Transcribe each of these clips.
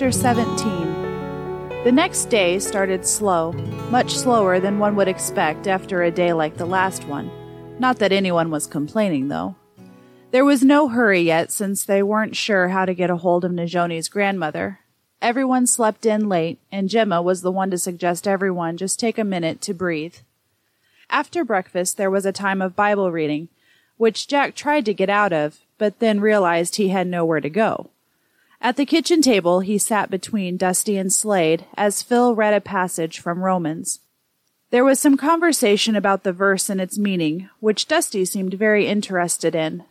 Chapter 17 The next day started slow, much slower than one would expect after a day like the last one. Not that anyone was complaining, though. There was no hurry yet since they weren't sure how to get a hold of Najoni's grandmother. Everyone slept in late, and Gemma was the one to suggest everyone just take a minute to breathe. After breakfast, there was a time of Bible reading, which Jack tried to get out of, but then realized he had nowhere to go. At the kitchen table, he sat between Dusty and Slade as Phil read a passage from Romans. There was some conversation about the verse and its meaning, which Dusty seemed very interested in.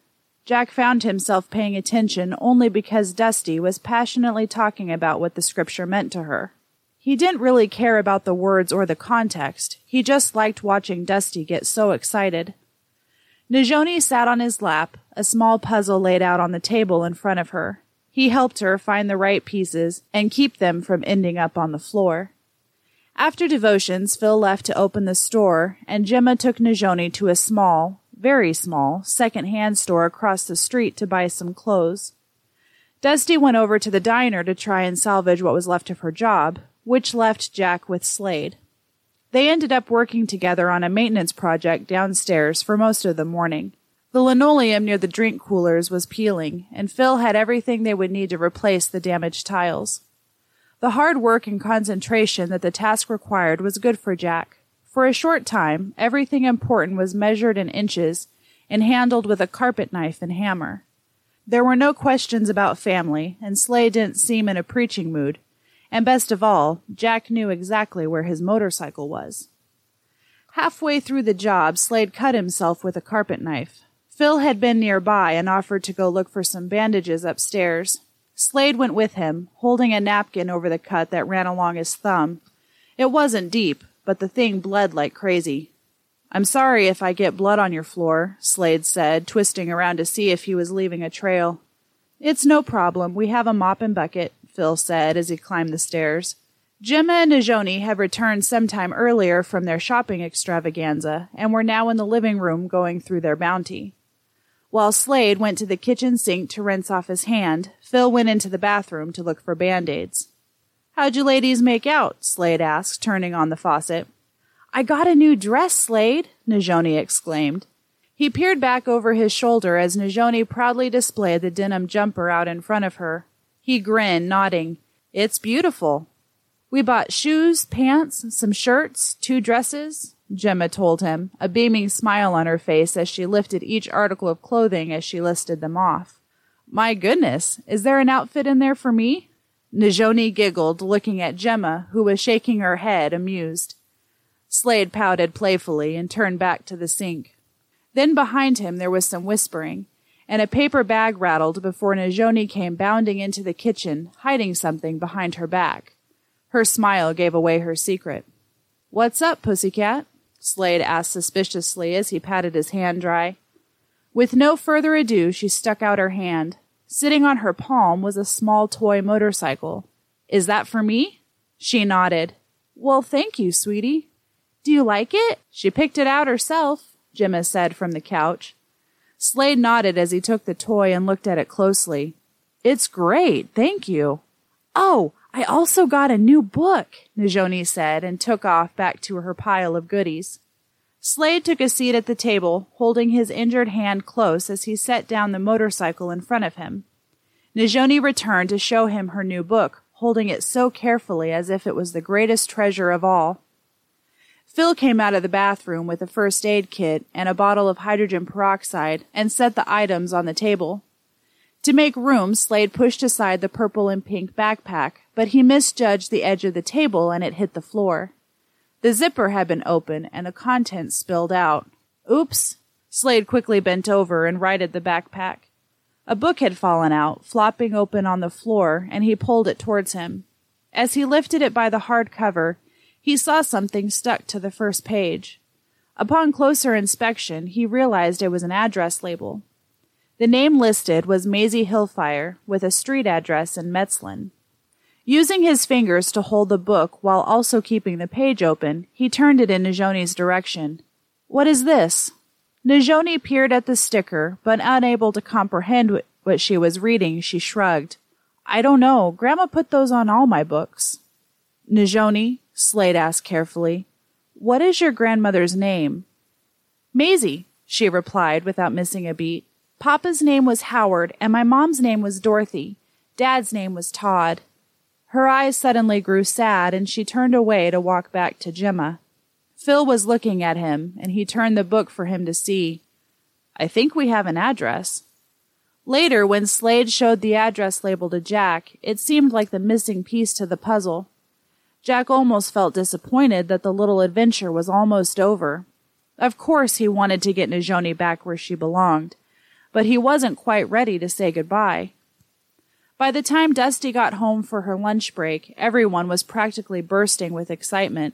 Jack found himself paying attention only because Dusty was passionately talking about what the scripture meant to her. He didn't really care about the words or the context. He just liked watching Dusty get so excited. Najoni sat on his lap, a small puzzle laid out on the table in front of her. He helped her find the right pieces and keep them from ending up on the floor. After devotions, Phil left to open the store, and Gemma took Najoni to a small, very small, second-hand store across the street to buy some clothes. Dusty went over to the diner to try and salvage what was left of her job, which left Jack with Slade. They ended up working together on a maintenance project downstairs for most of the morning. The linoleum near the drink coolers was peeling, and Phil had everything they would need to replace the damaged tiles. The hard work and concentration that the task required was good for Jack. For a short time, everything important was measured in inches and handled with a carpet knife and hammer. There were no questions about family, and Slade didn't seem in a preaching mood. And best of all, Jack knew exactly where his motorcycle was. Halfway through the job, Slade cut himself with a carpet knife. Phil had been nearby and offered to go look for some bandages upstairs. Slade went with him, holding a napkin over the cut that ran along his thumb. It wasn't deep, but the thing bled like crazy. I'm sorry if I get blood on your floor, Slade said, twisting around to see if he was leaving a trail. It's no problem. We have a mop and bucket, Phil said as he climbed the stairs. Gemma and Najoni had returned some time earlier from their shopping extravaganza and were now in the living room going through their bounty. While Slade went to the kitchen sink to rinse off his hand, Phil went into the bathroom to look for band-aids. How'd you ladies make out? Slade asked, turning on the faucet. I got a new dress, Slade, Najoni exclaimed. He peered back over his shoulder as Najoni proudly displayed the denim jumper out in front of her. He grinned, nodding. It's beautiful. We bought shoes, pants, some shirts, two dresses, Gemma told him, a beaming smile on her face as she lifted each article of clothing as she listed them off. My goodness, is there an outfit in there for me? Najoni giggled, looking at Gemma, who was shaking her head, amused. Slade pouted playfully and turned back to the sink. Then behind him there was some whispering, and a paper bag rattled before Najoni came bounding into the kitchen, hiding something behind her back. Her smile gave away her secret. What's up, pussycat? Slade asked suspiciously as he patted his hand dry. With no further ado, she stuck out her hand. Sitting on her palm was a small toy motorcycle. Is that for me? She nodded. Well, thank you, sweetie. Do you like it? She picked it out herself, Gemma said from the couch. Slade nodded as he took the toy and looked at it closely. It's great, thank you. Oh, I also got a new book, Najoni said and took off back to her pile of goodies. Slade took a seat at the table, holding his injured hand close as he set down the motorcycle in front of him. Najoni returned to show him her new book, holding it so carefully as if it was the greatest treasure of all. Phil came out of the bathroom with a first aid kit and a bottle of hydrogen peroxide and set the items on the table. To make room, Slade pushed aside the purple and pink backpack, but he misjudged the edge of the table and it hit the floor. The zipper had been open and the contents spilled out. Oops! Slade quickly bent over and righted the backpack. A book had fallen out, flopping open on the floor, and he pulled it towards him. As he lifted it by the hard cover, he saw something stuck to the first page. Upon closer inspection, he realized it was an address label. The name listed was Maisie Hillfire, with a street address in Metzlin. Using his fingers to hold the book while also keeping the page open, he turned it in Najoni's direction. What is this? Najoni peered at the sticker, but unable to comprehend what she was reading, she shrugged. I don't know. Grandma put those on all my books. Najoni, Slade asked carefully, what is your grandmother's name? Maisie, she replied without missing a beat. Papa's name was Howard, and my mom's name was Dorothy. Dad's name was Todd. Her eyes suddenly grew sad, and she turned away to walk back to Gemma. Phil was looking at him, and he turned the book for him to see. I think we have an address. Later, when Slade showed the address label to Jack, it seemed like the missing piece to the puzzle. Jack almost felt disappointed that the little adventure was almost over. Of course, he wanted to get Najoni back where she belonged, but he wasn't quite ready to say goodbye. By the time Dusty got home for her lunch break, everyone was practically bursting with excitement.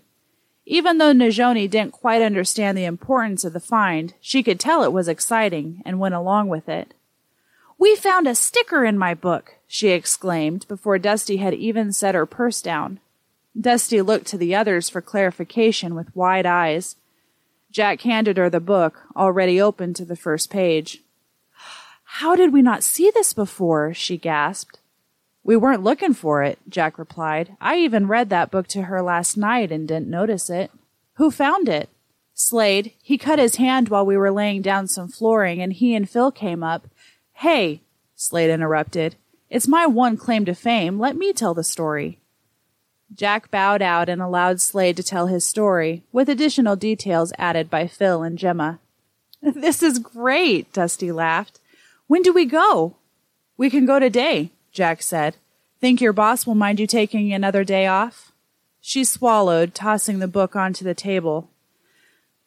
Even though Najoni didn't quite understand the importance of the find, she could tell it was exciting and went along with it. We found a sticker in my book, she exclaimed before Dusty had even set her purse down. Dusty looked to the others for clarification with wide eyes. Jack handed her the book, already open to the first page. How did we not see this before? she gasped. We weren't looking for it, Jack replied. I even read that book to her last night and didn't notice it. Who found it? Slade. He cut his hand while we were laying down some flooring and he and Phil came up. Hey, Slade interrupted. It's my one claim to fame. Let me tell the story. Jack bowed out and allowed Slade to tell his story, with additional details added by Phil and Gemma. This is great, Dusty laughed. When do we go? We can go today, Jack said. Think your boss will mind you taking another day off? She swallowed, tossing the book onto the table.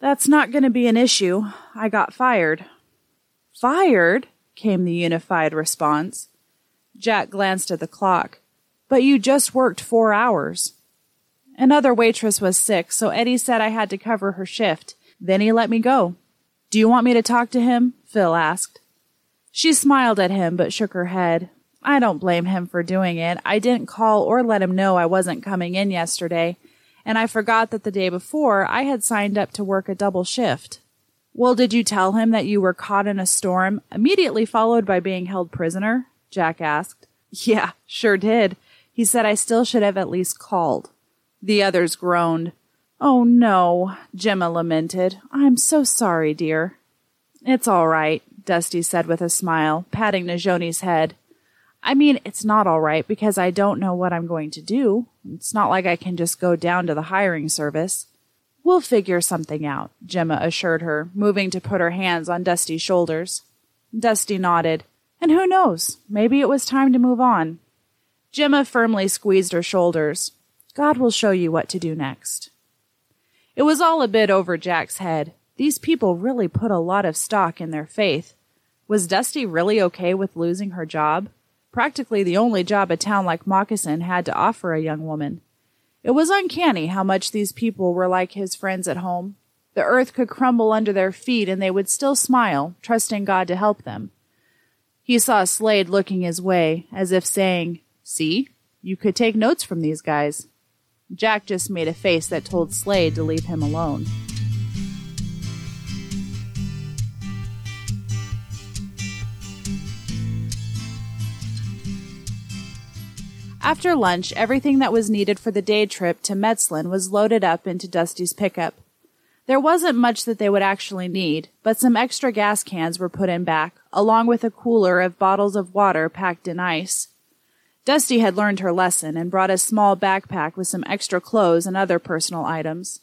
That's not going to be an issue. I got fired. Fired? came the unified response. Jack glanced at the clock. But you just worked four hours. Another waitress was sick, so Eddie said I had to cover her shift. Then he let me go. Do you want me to talk to him? Phil asked. She smiled at him but shook her head. I don't blame him for doing it. I didn't call or let him know I wasn't coming in yesterday, and I forgot that the day before I had signed up to work a double shift. Well, did you tell him that you were caught in a storm, immediately followed by being held prisoner? Jack asked. Yeah, sure did. He said I still should have at least called. The others groaned. Oh no, Gemma lamented. I'm so sorry, dear. It's all right, Dusty said with a smile, patting Najoni's head. I mean, it's not all right because I don't know what I'm going to do. It's not like I can just go down to the hiring service. We'll figure something out, Gemma assured her, moving to put her hands on Dusty's shoulders. Dusty nodded. And who knows? Maybe it was time to move on. Gemma firmly squeezed her shoulders. God will show you what to do next. It was all a bit over Jack's head. These people really put a lot of stock in their faith. Was Dusty really okay with losing her job? practically the only job a town like Moccasin had to offer a young woman. It was uncanny how much these people were like his friends at home. The earth could crumble under their feet and they would still smile, trusting God to help them. He saw Slade looking his way, as if saying, See, you could take notes from these guys. Jack just made a face that told Slade to leave him alone. After lunch, everything that was needed for the day trip to Metzlin was loaded up into Dusty's pickup. There wasn't much that they would actually need, but some extra gas cans were put in back, along with a cooler of bottles of water packed in ice. Dusty had learned her lesson and brought a small backpack with some extra clothes and other personal items.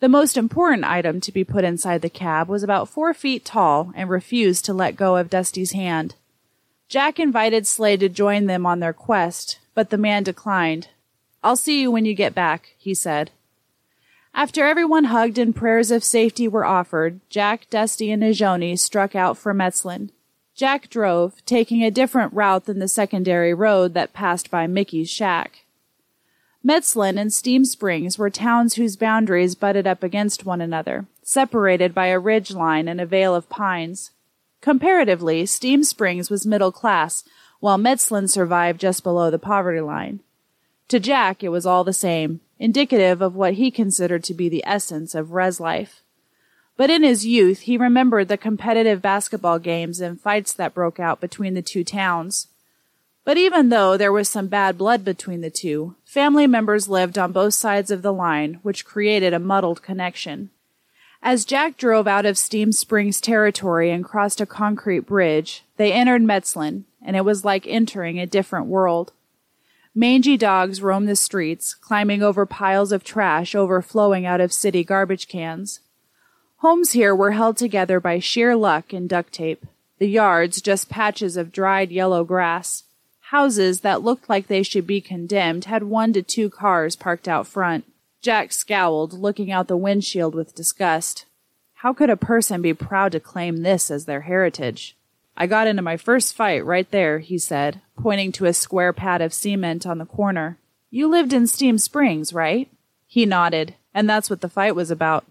The most important item to be put inside the cab was about four feet tall and refused to let go of Dusty's hand. Jack invited Slade to join them on their quest, but the man declined. I'll see you when you get back, he said. After everyone hugged and prayers of safety were offered, Jack, Dusty, and Najoni struck out for Metzlin. Jack drove, taking a different route than the secondary road that passed by Mickey's shack. Metzlin and Steam Springs were towns whose boundaries butted up against one another, separated by a ridge line and a veil of pines. Comparatively, Steam Springs was middle class, while Metzlin survived just below the poverty line. To Jack, it was all the same, indicative of what he considered to be the essence of res life. But in his youth, he remembered the competitive basketball games and fights that broke out between the two towns. But even though there was some bad blood between the two, family members lived on both sides of the line, which created a muddled connection. As Jack drove out of Steam Springs territory and crossed a concrete bridge, they entered Metzlin, and it was like entering a different world. Mangy dogs roamed the streets, climbing over piles of trash overflowing out of city garbage cans. Homes here were held together by sheer luck and duct tape. The yards just patches of dried yellow grass. Houses that looked like they should be condemned had one to two cars parked out front. Jack scowled, looking out the windshield with disgust. How could a person be proud to claim this as their heritage? I got into my first fight right there, he said, pointing to a square pad of cement on the corner. You lived in Steam Springs, right? He nodded, and that's what the fight was about.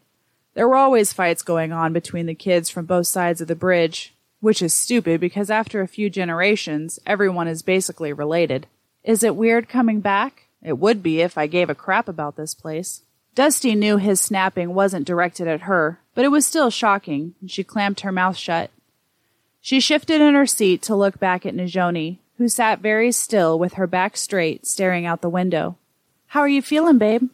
There were always fights going on between the kids from both sides of the bridge, which is stupid because after a few generations, everyone is basically related. Is it weird coming back? It would be if I gave a crap about this place. Dusty knew his snapping wasn't directed at her, but it was still shocking, and she clamped her mouth shut. She shifted in her seat to look back at Najoni, who sat very still with her back straight, staring out the window. How are you feeling, babe?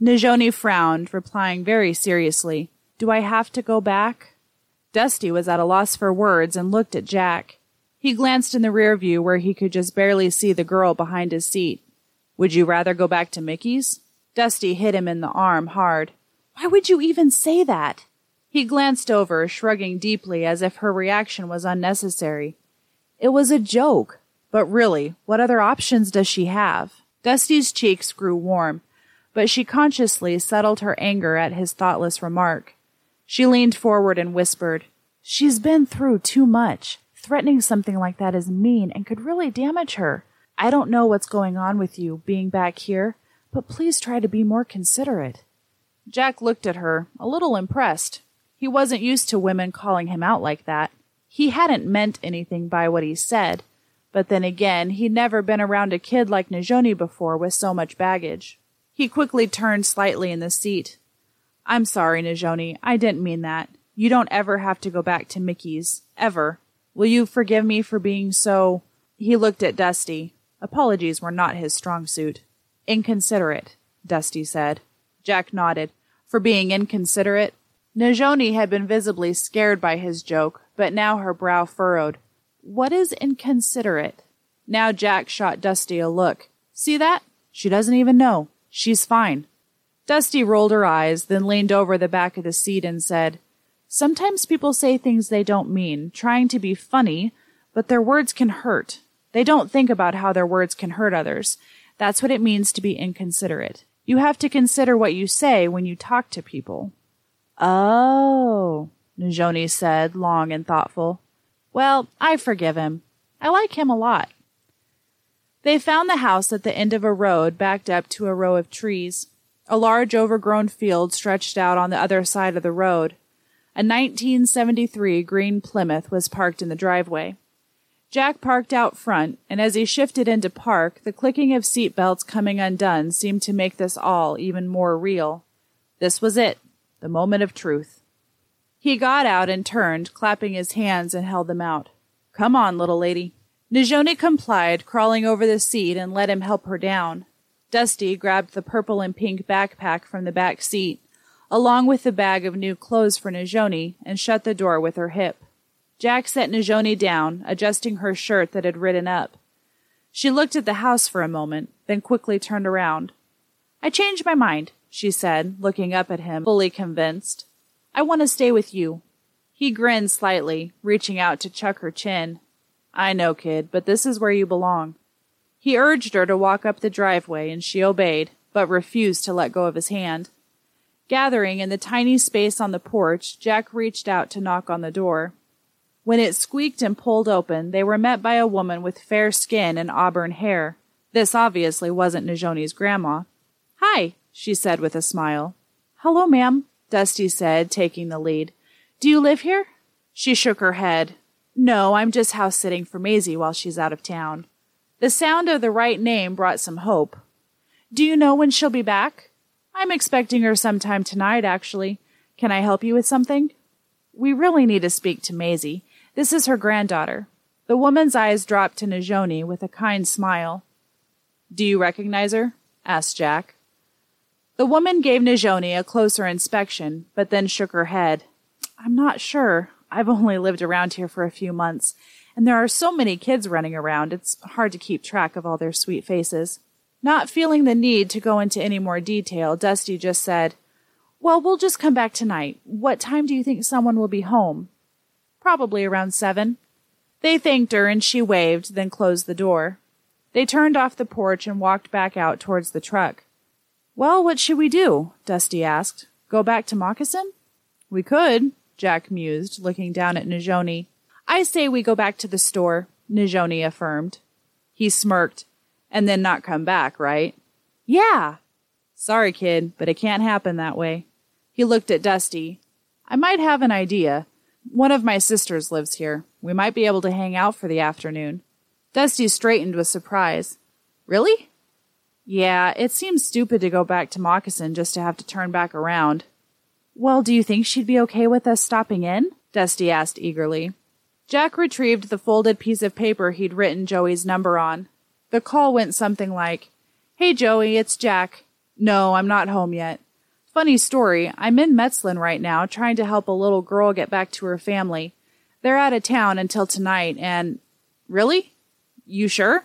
Najoni frowned, replying very seriously, Do I have to go back? Dusty was at a loss for words and looked at Jack. He glanced in the rear view where he could just barely see the girl behind his seat. Would you rather go back to Mickey's? Dusty hit him in the arm hard. Why would you even say that? He glanced over, shrugging deeply as if her reaction was unnecessary. It was a joke. But really, what other options does she have? Dusty's cheeks grew warm, but she consciously settled her anger at his thoughtless remark. She leaned forward and whispered, She's been through too much. Threatening something like that is mean and could really damage her. I don't know what's going on with you being back here, but please try to be more considerate. Jack looked at her, a little impressed. He wasn't used to women calling him out like that. He hadn't meant anything by what he said, but then again, he'd never been around a kid like Najoni before with so much baggage. He quickly turned slightly in the seat. I'm sorry, Najoni. I didn't mean that. You don't ever have to go back to Mickey's. Ever. Will you forgive me for being so. He looked at Dusty. Apologies were not his strong suit. Inconsiderate, Dusty said. Jack nodded. For being inconsiderate? Najoni had been visibly scared by his joke, but now her brow furrowed. What is inconsiderate? Now Jack shot Dusty a look. See that? She doesn't even know. She's fine. Dusty rolled her eyes, then leaned over the back of the seat and said, Sometimes people say things they don't mean, trying to be funny, but their words can hurt. They don't think about how their words can hurt others. That's what it means to be inconsiderate. You have to consider what you say when you talk to people. Oh, Najoni said, long and thoughtful. Well, I forgive him. I like him a lot. They found the house at the end of a road backed up to a row of trees. A large overgrown field stretched out on the other side of the road. A 1973 green Plymouth was parked in the driveway. Jack parked out front, and as he shifted into park, the clicking of seat belts coming undone seemed to make this all even more real. This was it, the moment of truth. He got out and turned, clapping his hands and held them out. Come on, little lady. Najoni complied, crawling over the seat and let him help her down. Dusty grabbed the purple and pink backpack from the back seat, along with the bag of new clothes for Najoni, and shut the door with her hip. Jack set Najoni down, adjusting her shirt that had ridden up. She looked at the house for a moment, then quickly turned around. I changed my mind, she said, looking up at him, fully convinced. I want to stay with you. He grinned slightly, reaching out to chuck her chin. I know, kid, but this is where you belong. He urged her to walk up the driveway, and she obeyed, but refused to let go of his hand. Gathering in the tiny space on the porch, Jack reached out to knock on the door. When it squeaked and pulled open, they were met by a woman with fair skin and auburn hair. This obviously wasn't Najoni's grandma. Hi, she said with a smile. Hello, ma'am, Dusty said, taking the lead. Do you live here? She shook her head. No, I'm just house sitting for Maisie while she's out of town. The sound of the right name brought some hope. Do you know when she'll be back? I'm expecting her sometime tonight, actually. Can I help you with something? We really need to speak to Maisie. This is her granddaughter. The woman's eyes dropped to Najoni with a kind smile. Do you recognize her? asked Jack. The woman gave Najoni a closer inspection, but then shook her head. I'm not sure. I've only lived around here for a few months, and there are so many kids running around, it's hard to keep track of all their sweet faces. Not feeling the need to go into any more detail, Dusty just said, Well, we'll just come back tonight. What time do you think someone will be home? Probably around seven. They thanked her and she waved, then closed the door. They turned off the porch and walked back out towards the truck. Well, what should we do? Dusty asked. Go back to Moccasin? We could, Jack mused, looking down at Najoni. I say we go back to the store, Najoni affirmed. He smirked. And then not come back, right? Yeah. Sorry, kid, but it can't happen that way. He looked at Dusty. I might have an idea. One of my sisters lives here. We might be able to hang out for the afternoon. Dusty straightened with surprise. Really? Yeah, it seems stupid to go back to Moccasin just to have to turn back around. Well, do you think she'd be okay with us stopping in? Dusty asked eagerly. Jack retrieved the folded piece of paper he'd written Joey's number on. The call went something like, Hey Joey, it's Jack. No, I'm not home yet. Funny story, I'm in Metzlin right now trying to help a little girl get back to her family. They're out of town until tonight and. Really? You sure?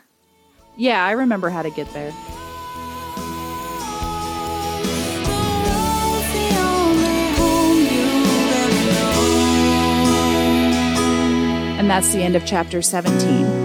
Yeah, I remember how to get there. And that's the end of chapter 17.